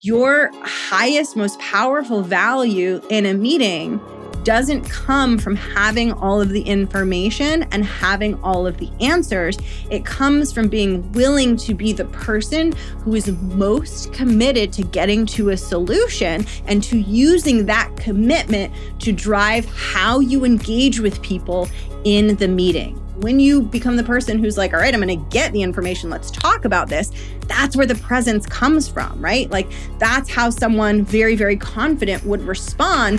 your highest, most powerful value in a meeting doesn't come from having all of the information and having all of the answers. It comes from being willing to be the person who is most committed to getting to a solution and to using that commitment to drive how you engage with people in the meeting. When you become the person who's like, all right, I'm going to get the information, let's talk about this, that's where the presence comes from, right? Like, that's how someone very, very confident would respond.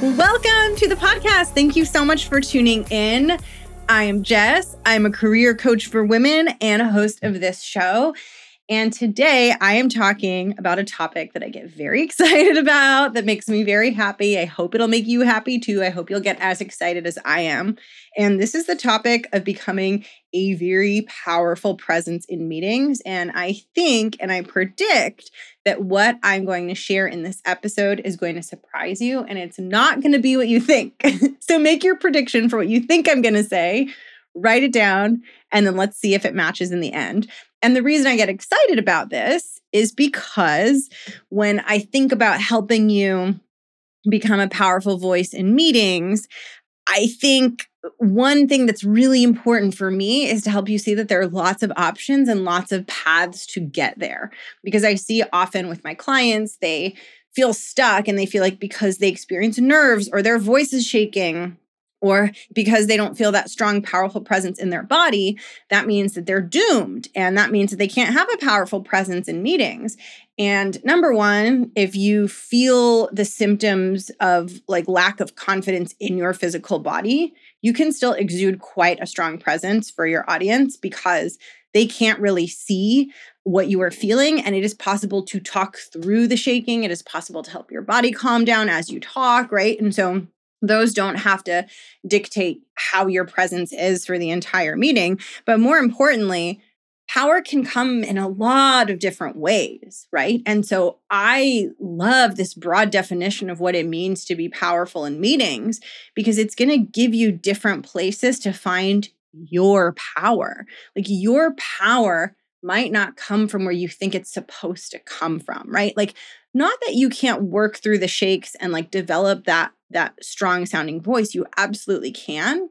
Welcome to the podcast. Thank you so much for tuning in. I am Jess. I'm a career coach for women and a host of this show. And today I am talking about a topic that I get very excited about, that makes me very happy. I hope it'll make you happy too. I hope you'll get as excited as I am. And this is the topic of becoming a very powerful presence in meetings. And I think and I predict that what I'm going to share in this episode is going to surprise you, and it's not going to be what you think. so make your prediction for what you think I'm going to say write it down, and then let's see if it matches in the end. And the reason I get excited about this is because when I think about helping you become a powerful voice in meetings, I think one thing that's really important for me is to help you see that there are lots of options and lots of paths to get there. Because I see often with my clients, they feel stuck and they feel like because they experience nerves or their voice is shaking or because they don't feel that strong, powerful presence in their body, that means that they're doomed. And that means that they can't have a powerful presence in meetings. And number one, if you feel the symptoms of like lack of confidence in your physical body, you can still exude quite a strong presence for your audience because they can't really see what you are feeling. And it is possible to talk through the shaking. It is possible to help your body calm down as you talk, right? And so those don't have to dictate how your presence is for the entire meeting. But more importantly, power can come in a lot of different ways, right? And so I love this broad definition of what it means to be powerful in meetings because it's going to give you different places to find your power. Like your power might not come from where you think it's supposed to come from, right? Like not that you can't work through the shakes and like develop that that strong sounding voice you absolutely can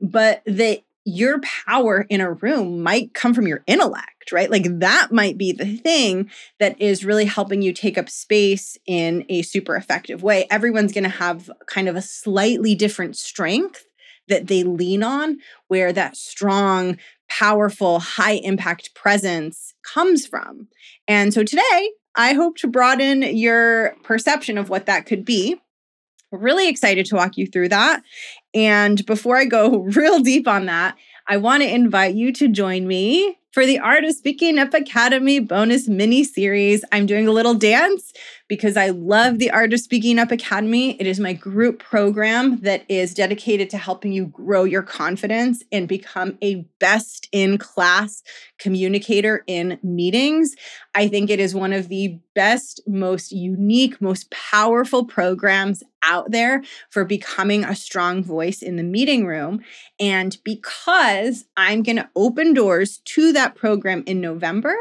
but that your power in a room might come from your intellect, right? Like that might be the thing that is really helping you take up space in a super effective way. Everyone's going to have kind of a slightly different strength that they lean on, where that strong, powerful, high impact presence comes from. And so today, I hope to broaden your perception of what that could be. really excited to walk you through that. And before I go real deep on that, I want to invite you to join me for the Art of Speaking Up Academy bonus mini series. I'm doing a little dance because I love the Art of Speaking Up Academy. It is my group program that is dedicated to helping you grow your confidence and become a best in class communicator in meetings. I think it is one of the best, most unique, most powerful programs out there for becoming a strong voice in the meeting room. And because I'm going to open doors to that program in November,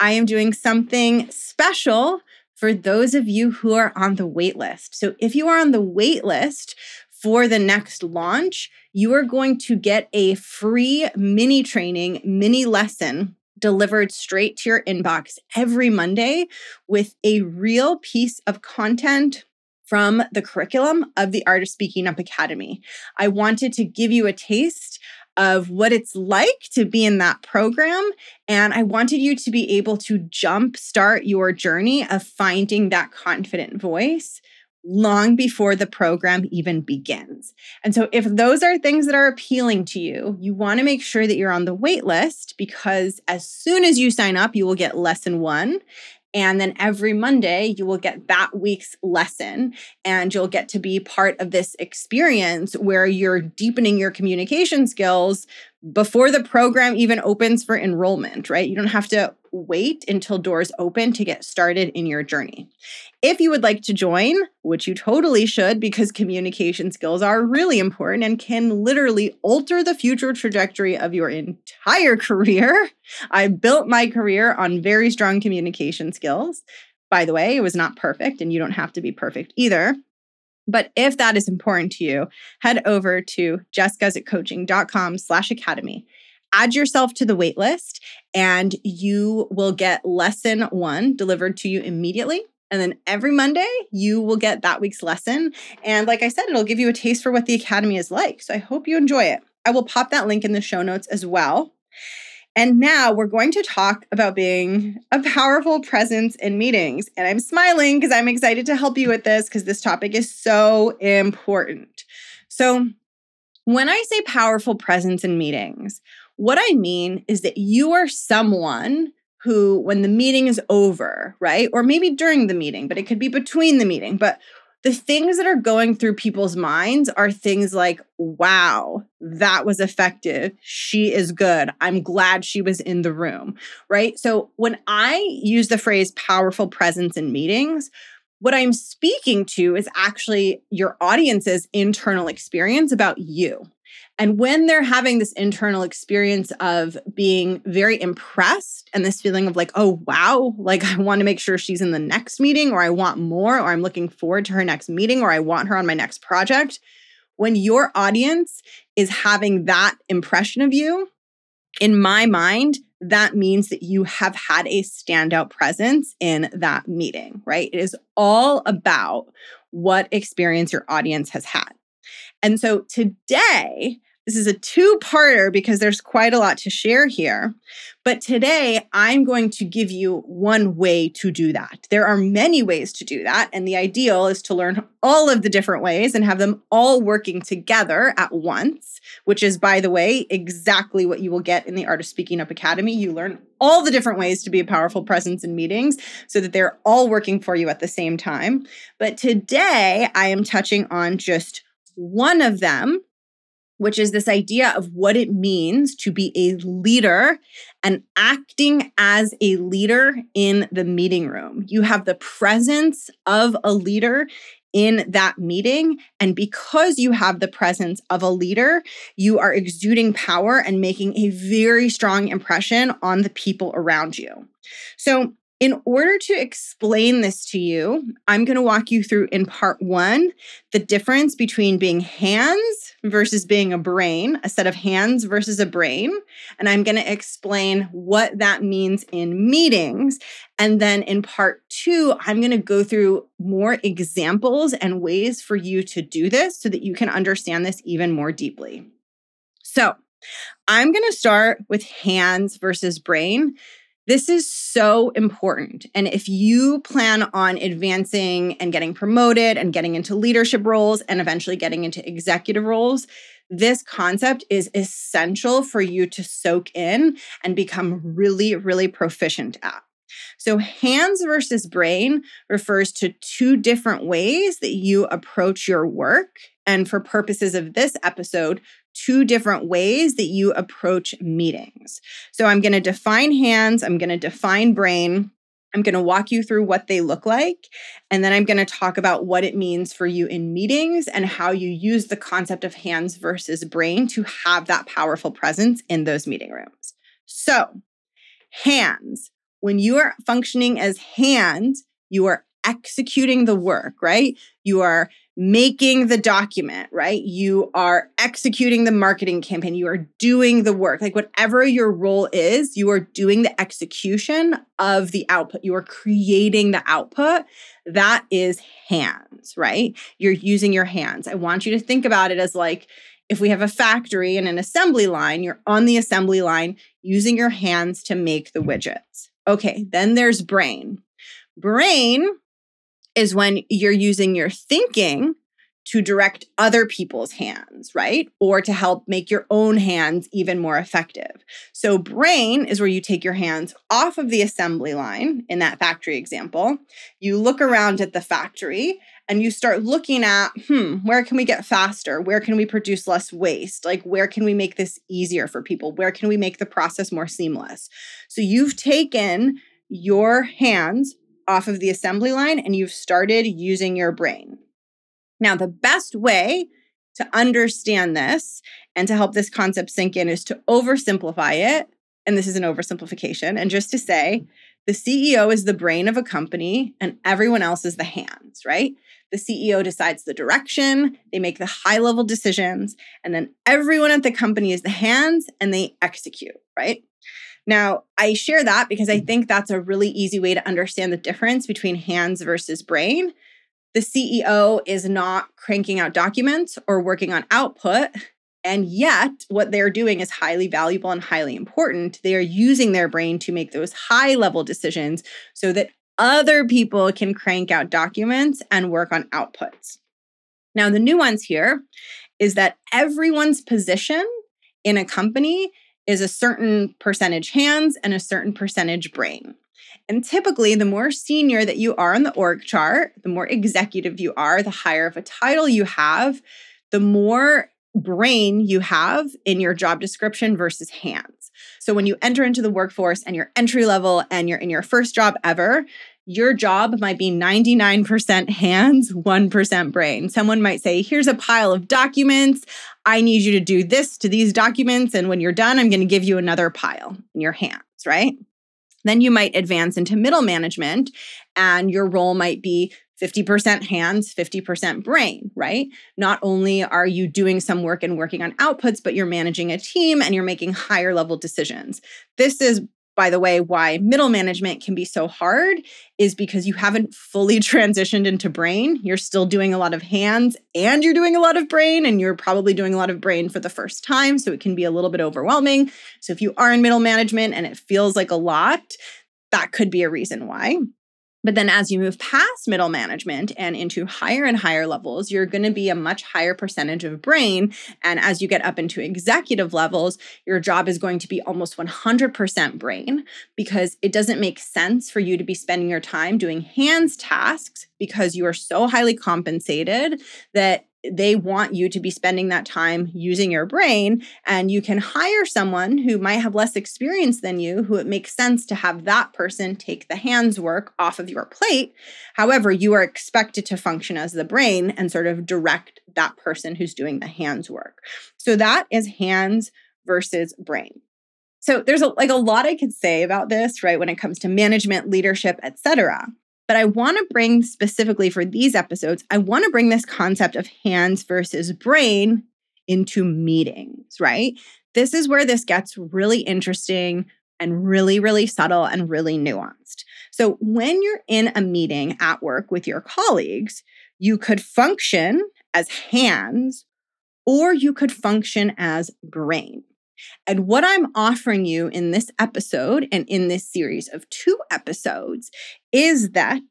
I am doing something special for those of you who are on the wait list. So if you are on the wait list for the next launch, you are going to get a free mini training, mini lesson delivered straight to your inbox every Monday with a real piece of content from the curriculum of the Art of Speaking Up Academy. I wanted to give you a taste of what it's like to be in that program. And I wanted you to be able to jump start your journey of finding that confident voice long before the program even begins. And so, if those are things that are appealing to you, you want to make sure that you're on the wait list because as soon as you sign up, you will get lesson one. And then every Monday, you will get that week's lesson and you'll get to be part of this experience where you're deepening your communication skills before the program even opens for enrollment, right? You don't have to wait until doors open to get started in your journey. If you would like to join, which you totally should because communication skills are really important and can literally alter the future trajectory of your entire career, I built my career on very strong communication skills. By the way, it was not perfect, and you don't have to be perfect either. But if that is important to you, head over to jessguzikcoaching.com slash academy. Add yourself to the waitlist and you will get lesson one delivered to you immediately. And then every Monday, you will get that week's lesson. And like I said, it'll give you a taste for what the Academy is like. So I hope you enjoy it. I will pop that link in the show notes as well. And now we're going to talk about being a powerful presence in meetings. And I'm smiling because I'm excited to help you with this because this topic is so important. So, when I say powerful presence in meetings, what I mean is that you are someone who, when the meeting is over, right? Or maybe during the meeting, but it could be between the meeting, but the things that are going through people's minds are things like, wow, that was effective. She is good. I'm glad she was in the room, right? So when I use the phrase powerful presence in meetings, what I'm speaking to is actually your audience's internal experience about you. And when they're having this internal experience of being very impressed and this feeling of like, oh, wow, like I want to make sure she's in the next meeting, or I want more, or I'm looking forward to her next meeting, or I want her on my next project. When your audience is having that impression of you, in my mind, that means that you have had a standout presence in that meeting, right? It is all about what experience your audience has had. And so today, this is a two parter because there's quite a lot to share here. But today, I'm going to give you one way to do that. There are many ways to do that. And the ideal is to learn all of the different ways and have them all working together at once, which is, by the way, exactly what you will get in the Art of Speaking Up Academy. You learn all the different ways to be a powerful presence in meetings so that they're all working for you at the same time. But today, I am touching on just one of them which is this idea of what it means to be a leader and acting as a leader in the meeting room. You have the presence of a leader in that meeting. And because you have the presence of a leader, you are exuding power and making a very strong impression on the people around you. So, in order to explain this to you, I'm going to walk you through in part one the difference between being hands versus being a brain, a set of hands versus a brain. And I'm going to explain what that means in meetings. And then in part two, I'm going to go through more examples and ways for you to do this so that you can understand this even more deeply. So I'm going to start with hands versus brain this is so important. And if you plan on advancing and getting promoted and getting into leadership roles and eventually getting into executive roles, this concept is essential for you to soak in and become really, really proficient at. So, hands versus brain refers to two different ways that you approach your work. And for purposes of this episode, two different ways that you approach meetings. So I'm going to define hands, I'm going to define brain. I'm going to walk you through what they look like. And then I'm going to talk about what it means for you in meetings and how you use the concept of hands versus brain to have that powerful presence in those meeting rooms. So, hands, when you are functioning as hands, you are executing the work, right? You are making the document, right? You are executing the marketing campaign. You are doing the work. Like whatever your role is, you are doing the execution of the output. You are creating the output. That is hands, right? You're using your hands. I want you to think about it as like, if we have a factory and an assembly line, you're on the assembly line using your hands to make the widgets. Okay, then there's brain. Brain is when you're using your thinking to direct other people's hands, right? Or to help make your own hands even more effective. So, brain is where you take your hands off of the assembly line in that factory example. You look around at the factory and you start looking at, hmm, where can we get faster? Where can we produce less waste? Like, where can we make this easier for people? Where can we make the process more seamless? So, you've taken your hands off of the assembly line and you've started using your brain. Now, the best way to understand this and to help this concept sink in is to oversimplify it. And this is an oversimplification. And just to say, the CEO is the brain of a company and everyone else is the hands, right? The CEO decides the direction, they make the high level decisions, and then everyone at the company is the hands and they execute, right? Now, I share that because I think that's a really easy way to understand the difference between hands versus brain the CEO is not cranking out documents or working on output. And yet, what they're doing is highly valuable and highly important. They are using their brain to make those high level decisions so that other people can crank out documents and work on outputs. Now, the nuance here is that everyone's position in a company is a certain percentage hands and a certain percentage brain. And typically, the more senior that you are on the org chart, the more executive you are, the higher of a title you have, the more brain you have in your job description versus hands. So when you enter into the workforce and you're entry level and you're in your first job ever, your job might be 99% hands, 1% brain. Someone might say, Here's a pile of documents. I need you to do this to these documents. And when you're done, I'm going to give you another pile in your hands, right? Then you might advance into middle management, and your role might be 50% hands, 50% brain, right? Not only are you doing some work and working on outputs, but you're managing a team and you're making higher level decisions. This is by the way, why middle management can be so hard is because you haven't fully transitioned into brain. You're still doing a lot of hands and you're doing a lot of brain, and you're probably doing a lot of brain for the first time. So it can be a little bit overwhelming. So if you are in middle management and it feels like a lot, that could be a reason why. But then as you move past middle management and into higher and higher levels, you're going to be a much higher percentage of brain. And as you get up into executive levels, your job is going to be almost 100% brain because it doesn't make sense for you to be spending your time doing hands tasks because you are so highly compensated that they want you to be spending that time using your brain and you can hire someone who might have less experience than you who it makes sense to have that person take the hands work off of your plate. However you are expected to function as the brain and sort of direct that person who's doing the hands work. So that is hands versus brain. So there's a, like a lot i could say about this right when it comes to management leadership etc but I want to bring specifically for these episodes, I want to bring this concept of hands versus brain into meetings, right? This is where this gets really interesting and really, really subtle and really nuanced. So, when you're in a meeting at work with your colleagues, you could function as hands or you could function as brain. And what I'm offering you in this episode and in this series of two episodes is that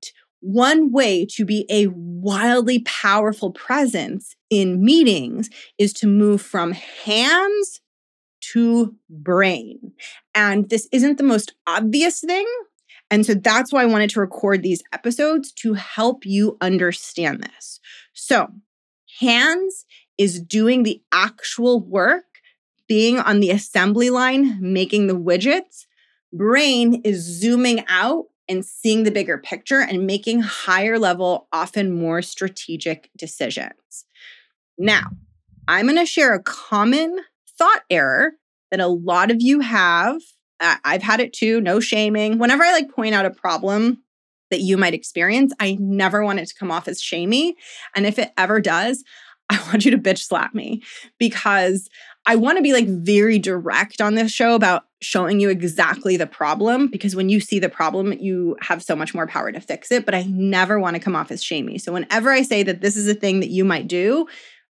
one way to be a wildly powerful presence in meetings is to move from hands to brain. And this isn't the most obvious thing. And so that's why I wanted to record these episodes to help you understand this. So, hands is doing the actual work being on the assembly line making the widgets, brain is zooming out and seeing the bigger picture and making higher level, often more strategic decisions. Now, I'm going to share a common thought error that a lot of you have. I've had it too, no shaming. Whenever I like point out a problem that you might experience, I never want it to come off as shamey. And if it ever does, I want you to bitch slap me because I want to be like very direct on this show about showing you exactly the problem because when you see the problem, you have so much more power to fix it. But I never want to come off as shamey. So whenever I say that this is a thing that you might do,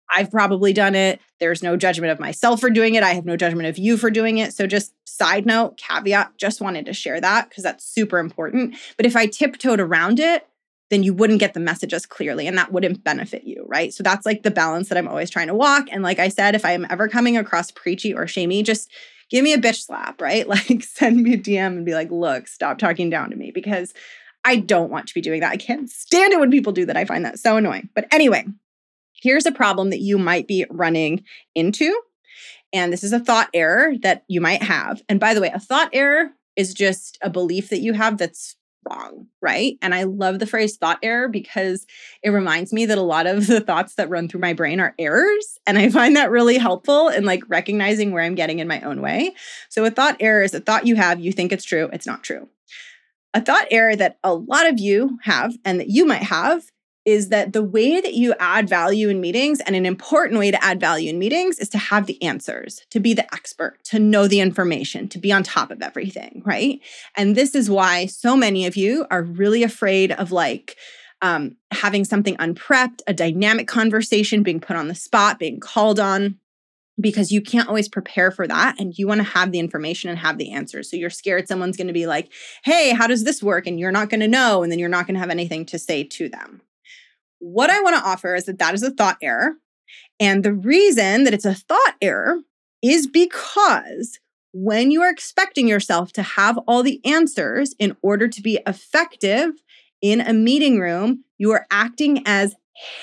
I've probably done it. There's no judgment of myself for doing it. I have no judgment of you for doing it. So, just side note, caveat, just wanted to share that because that's super important. But if I tiptoed around it, then you wouldn't get the messages clearly and that wouldn't benefit you, right? So that's like the balance that I'm always trying to walk. And like I said, if I am ever coming across preachy or shamey, just give me a bitch slap, right? Like send me a DM and be like, look, stop talking down to me because I don't want to be doing that. I can't stand it when people do that. I find that so annoying. But anyway, here's a problem that you might be running into. And this is a thought error that you might have. And by the way, a thought error is just a belief that you have that's wrong, right? And I love the phrase thought error because it reminds me that a lot of the thoughts that run through my brain are errors. And I find that really helpful in like recognizing where I'm getting in my own way. So a thought error is a thought you have, you think it's true, it's not true. A thought error that a lot of you have and that you might have is that the way that you add value in meetings, and an important way to add value in meetings, is to have the answers, to be the expert, to know the information, to be on top of everything, right? And this is why so many of you are really afraid of like, um, having something unprepped, a dynamic conversation, being put on the spot, being called on, because you can't always prepare for that and you want to have the information and have the answers. So you're scared someone's going to be like, hey, how does this work? And you're not going to know. And then you're not going to have anything to say to them. What I want to offer is that that is a thought error. And the reason that it's a thought error is because when you are expecting yourself to have all the answers in order to be effective in a meeting room, you are acting as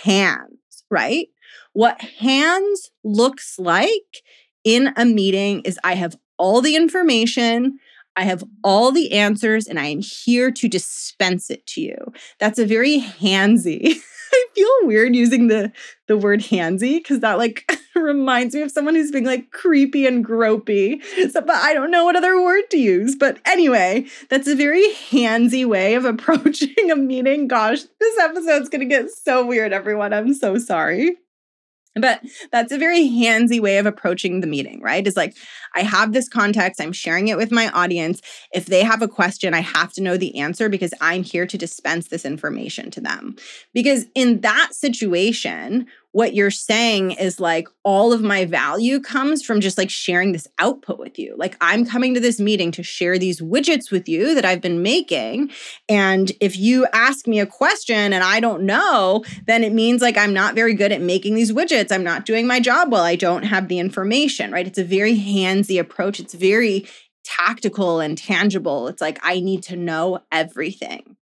hands, right? What hands looks like in a meeting is I have all the information, I have all the answers, and I am here to dispense it to you. That's a very handsy I feel weird using the the word handsy because that like reminds me of someone who's being like creepy and gropey. So, but I don't know what other word to use. But anyway, that's a very handsy way of approaching a meeting. Gosh, this episode's gonna get so weird, everyone. I'm so sorry. But that's a very handsy way of approaching the meeting, right? Is like, I have this context, I'm sharing it with my audience. If they have a question, I have to know the answer because I'm here to dispense this information to them. Because in that situation, what you're saying is like all of my value comes from just like sharing this output with you. Like I'm coming to this meeting to share these widgets with you that I've been making. And if you ask me a question and I don't know, then it means like I'm not very good at making these widgets. I'm not doing my job well. I don't have the information, right? It's a very handsy approach. It's very tactical and tangible. It's like I need to know everything.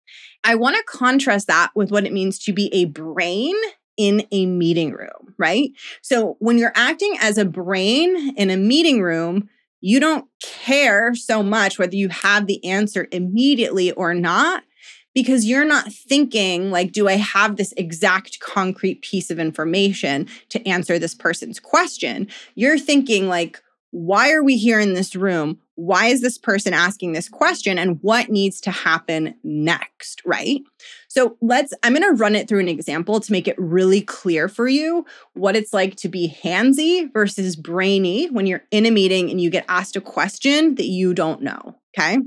I want to contrast that with what it means to be a brain in a meeting room, right? So when you're acting as a brain in a meeting room, you don't care so much whether you have the answer immediately or not because you're not thinking like do i have this exact concrete piece of information to answer this person's question you're thinking like why are we here in this room why is this person asking this question and what needs to happen next right so let's, I'm going to run it through an example to make it really clear for you what it's like to be handsy versus brainy when you're in a meeting and you get asked a question that you don't know. Okay.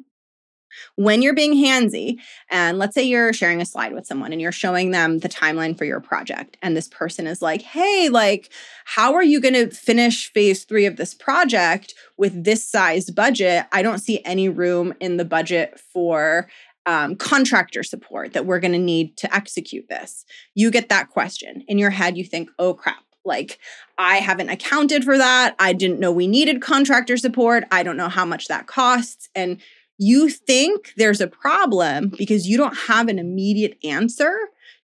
When you're being handsy, and let's say you're sharing a slide with someone and you're showing them the timeline for your project, and this person is like, Hey, like, how are you going to finish phase three of this project with this sized budget? I don't see any room in the budget for um, contractor support that we're going to need to execute this. You get that question. In your head, you think, oh crap, like I haven't accounted for that. I didn't know we needed contractor support. I don't know how much that costs. And you think there's a problem because you don't have an immediate answer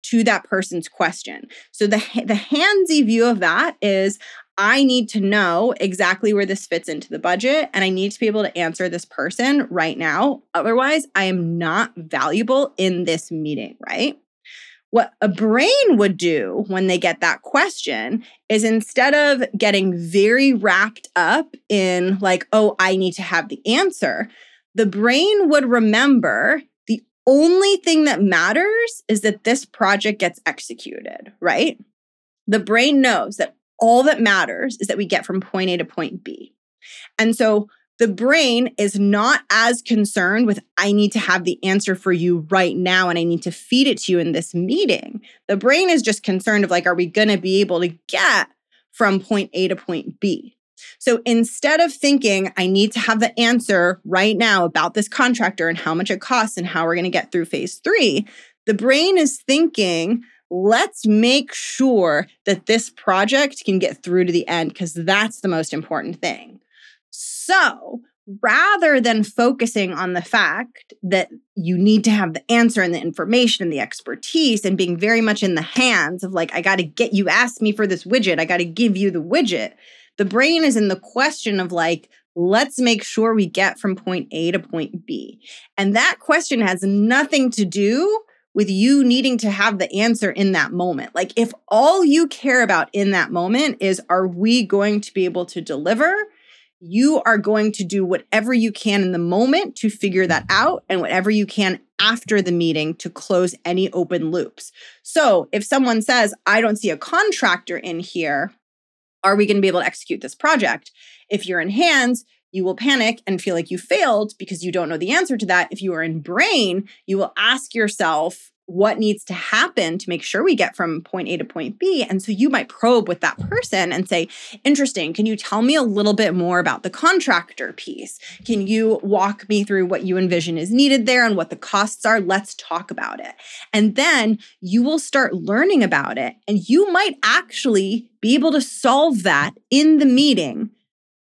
to that person's question. So the the handsy view of that is I need to know exactly where this fits into the budget and I need to be able to answer this person right now. Otherwise, I am not valuable in this meeting, right? What a brain would do when they get that question is instead of getting very wrapped up in, like, oh, I need to have the answer, the brain would remember the only thing that matters is that this project gets executed, right? The brain knows that all that matters is that we get from point A to point B. And so the brain is not as concerned with, I need to have the answer for you right now and I need to feed it to you in this meeting. The brain is just concerned of, like, are we going to be able to get from point A to point B? So instead of thinking, I need to have the answer right now about this contractor and how much it costs and how we're going to get through phase three, The brain is thinking, let's make sure that this project can get through to the end because that's the most important thing. So, rather than focusing on the fact that you need to have the answer and the information and the expertise and being very much in the hands of like, I got to get you asked me for this widget, I got to give you the widget. The brain is in the question of like, let's make sure we get from point A to point B. And that question has nothing to do with you needing to have the answer in that moment. Like, if all you care about in that moment is, are we going to be able to deliver? You are going to do whatever you can in the moment to figure that out and whatever you can after the meeting to close any open loops. So, if someone says, I don't see a contractor in here, are we going to be able to execute this project? If you're in hands, you will panic and feel like you failed because you don't know the answer to that. If you are in brain, you will ask yourself what needs to happen to make sure we get from point A to point B. And so you might probe with that person and say, Interesting, can you tell me a little bit more about the contractor piece? Can you walk me through what you envision is needed there and what the costs are? Let's talk about it. And then you will start learning about it, and you might actually be able to solve that in the meeting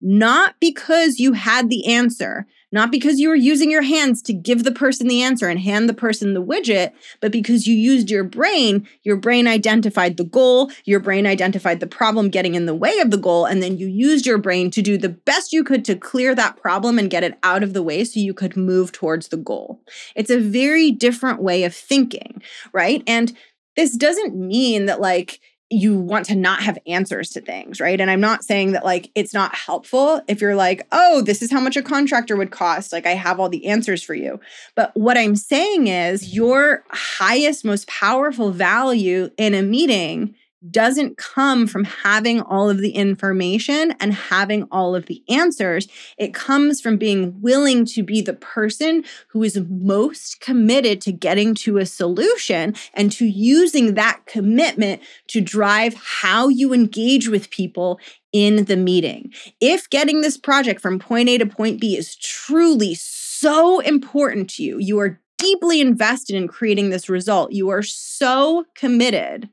not because you had the answer, not because you were using your hands to give the person the answer and hand the person the widget, but because you used your brain. Your brain identified the goal, your brain identified the problem getting in the way of the goal, and then you used your brain to do the best you could to clear that problem and get it out of the way so you could move towards the goal. It's a very different way of thinking, right? And this doesn't mean that, like, you want to not have answers to things, right? And I'm not saying that like it's not helpful if you're like, oh, this is how much a contractor would cost. Like I have all the answers for you. But what I'm saying is your highest, most powerful value in a meeting doesn't come from having all of the information and having all of the answers. It comes from being willing to be the person who is most committed to getting to a solution and to using that commitment to drive how you engage with people in the meeting. If getting this project from point A to point B is truly so important to you, you are deeply invested in creating this result, you are so committed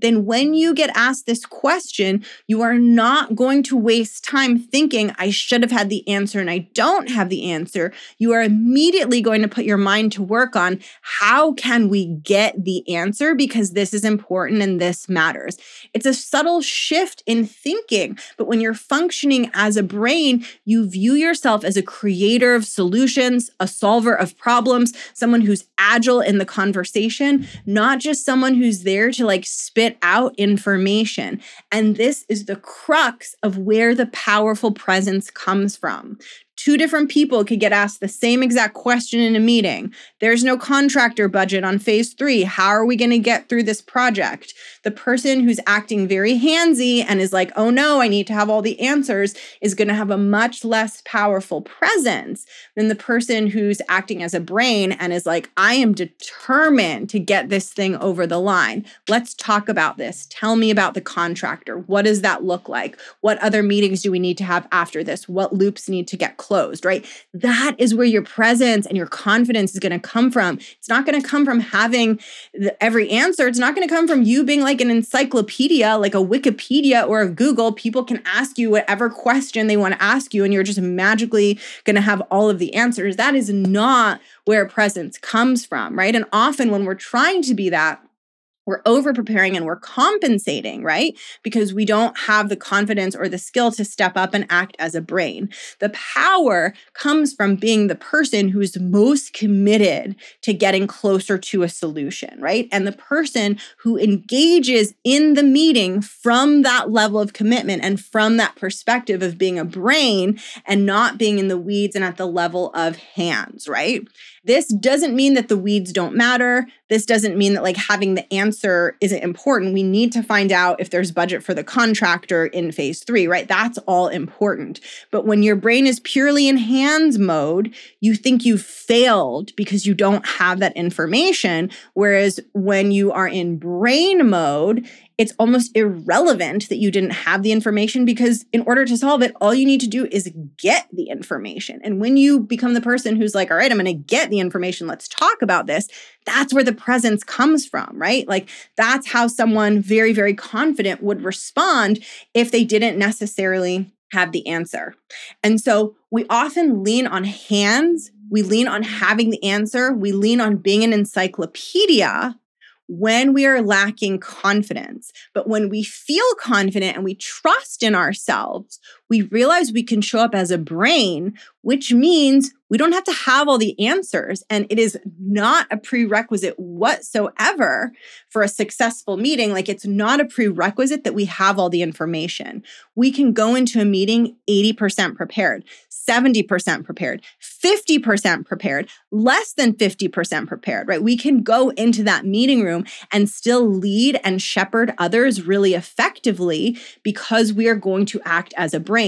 then when you get asked this question, you are not going to waste time thinking, I should have had the answer and I don't have the answer. You are immediately going to put your mind to work on how can we get the answer because this is important and this matters. It's a subtle shift in thinking, but when you're functioning as a brain, you view yourself as a creator of solutions, a solver of problems, someone who's agile in the conversation, not just someone who's there to like spit spit out information. And this is the crux of where the powerful presence comes from two different people could get asked the same exact question in a meeting. There's no contractor budget on phase three. How are we going to get through this project? The person who's acting very handsy and is like, oh no, I need to have all the answers is going to have a much less powerful presence than the person who's acting as a brain and is like, I am determined to get this thing over the line. Let's talk about this. Tell me about the contractor. What does that look like? What other meetings do we need to have after this? What loops need to get closed? Closed, right? That is where your presence and your confidence is going to come from. It's not going to come from having the, every answer. It's not going to come from you being like an encyclopedia, like a Wikipedia or a Google. People can ask you whatever question they want to ask you, and you're just magically going to have all of the answers. That is not where presence comes from, right? And often when we're trying to be that, we're over preparing and we're compensating, right? Because we don't have the confidence or the skill to step up and act as a brain. The power comes from being the person who's most committed to getting closer to a solution, right? And the person who engages in the meeting from that level of commitment and from that perspective of being a brain and not being in the weeds and at the level of hands, right? This doesn't mean that the weeds don't matter. This doesn't mean that like having the answer isn't important. We need to find out if there's budget for the contractor in phase three, right? That's all important. But when your brain is purely in hands mode, you think you've failed because you don't have that information. Whereas when you are in brain mode, it's almost irrelevant that you didn't have the information because in order to solve it, all you need to do is get the information. And when you become the person who's like, all right, I'm going to get the information, let's talk about this, that's where the presence comes from, right? Like that's how someone very, very confident would respond if they didn't necessarily have the answer. And so we often lean on hands, we lean on having the answer, we lean on being an encyclopedia when we are lacking confidence. But when we feel confident and we trust in ourselves, we realize we can show up as a brain, which means we don't have to have all the answers. And it is not a prerequisite whatsoever for a successful meeting. Like it's not a prerequisite that we have all the information. We can go into a meeting 80% prepared, 70% prepared, 50% prepared, less than 50% prepared, right? We can go into that meeting room and still lead and shepherd others really effectively because we are going to act as a brain.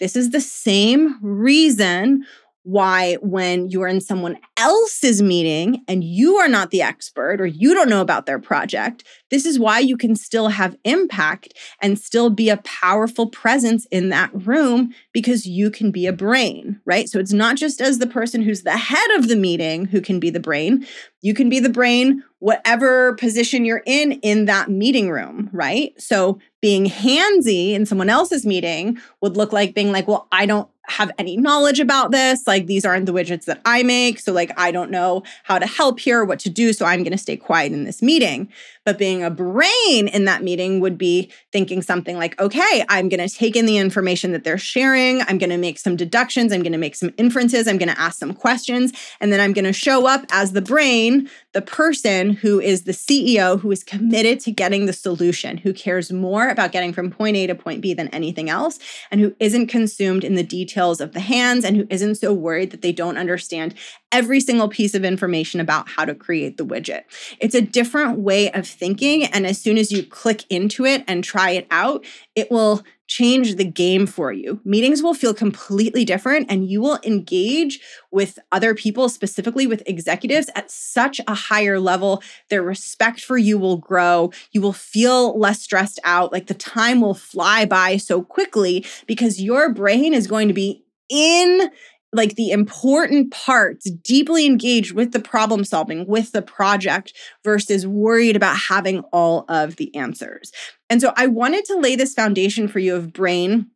This is the same reason why when you're in someone else's meeting and you are not the expert or you don't know about their project, this is why you can still have impact and still be a powerful presence in that room because you can be a brain, right? So it's not just as the person who's the head of the meeting who can be the brain. You can be the brain whatever position you're in in that meeting room, right? So being handsy in someone else's meeting would look like being like, well, I don't have any knowledge about this. Like, these aren't the widgets that I make. So, like, I don't know how to help here, what to do. So, I'm going to stay quiet in this meeting. But being a brain in that meeting would be thinking something like, okay, I'm going to take in the information that they're sharing. I'm going to make some deductions. I'm going to make some inferences. I'm going to ask some questions. And then I'm going to show up as the brain, the person who is the CEO, who is committed to getting the solution, who cares more about getting from point A to point B than anything else, and who isn't consumed in the details of the hands and who isn't so worried that they don't understand every single piece of information about how to create the widget. It's a different way of thinking. And as soon as you click into it and try it out, it will change the game for you. Meetings will feel completely different, and you will engage with other people, specifically with executives, at such a higher level. Their respect for you will grow. You will feel less stressed out. Like the time will fly by so quickly because your brain is going to be in like the important parts, deeply engaged with the problem solving, with the project, versus worried about having all of the answers. And so I wanted to lay this foundation for you of brain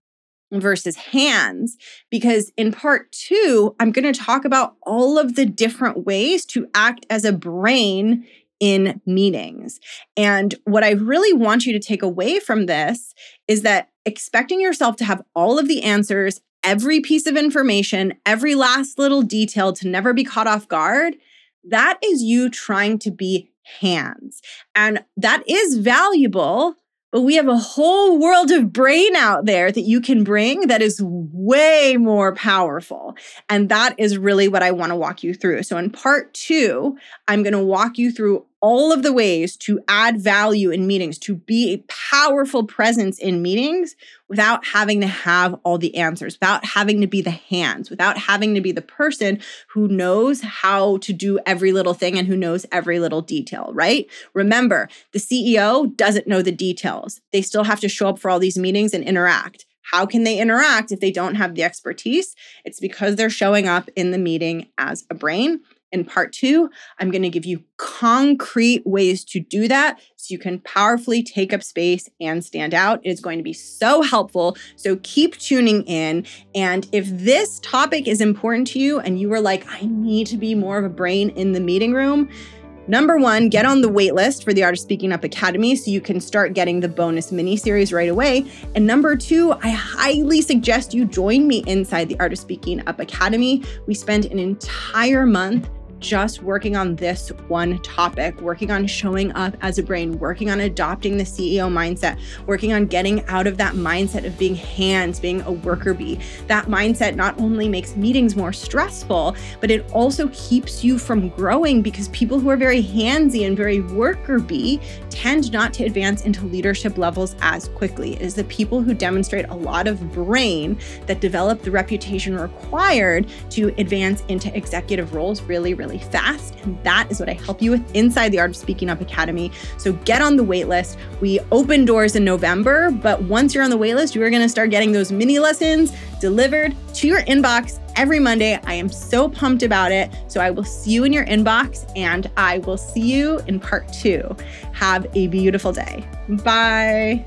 versus hands because in part two, I'm going to talk about all of the different ways to act as a brain in meetings. And what I really want you to take away from this is that expecting yourself to have all of the answers every piece of information, every last little detail to never be caught off guard, that is you trying to be hands. And that is valuable, but we have a whole world of brain out there that you can bring that is way more powerful. And that is really what I want to walk you through. So, in part two, I'm going to walk you through all of the ways to add value in meetings, to be a powerful presence in meetings without having to have all the answers, without having to be the hands, without having to be the person who knows how to do every little thing and who knows every little detail, right? Remember, the CEO doesn't know the details. They still have to show up for all these meetings and interact. How can they interact if they don't have the expertise? It's because they're showing up in the meeting as a brain in part two, I'm going to give you concrete ways to do that so you can powerfully take up space and stand out. It is going to be so helpful. So keep tuning in. And if this topic is important to you and you are like, I need to be more of a brain in the meeting room, Number one, get on the waitlist for the Art of Speaking Up Academy so you can start getting the bonus mini series right away. And number two, I highly suggest you join me inside the Art of Speaking Up Academy. We spend an entire month just working on this one topic, working on showing up as a brain, working on adopting the CEO mindset, working on getting out of that mindset of being hands, being a worker bee. That mindset not only makes meetings more stressful, but it also keeps you from growing because people who are very handsy and very worker bee tend not to advance into leadership levels as quickly. It is the people who demonstrate a lot of brain that develop the reputation required to advance into executive roles really, really fast. And that is what I help you with inside the Art of Speaking Up Academy. So get on the waitlist. We open doors in November, but once you're on the waitlist, you are going to start getting those mini lessons delivered to your inbox every Monday. I am so pumped about it. So I will see you in your inbox and I will see you in part two. Have a beautiful day. Bye.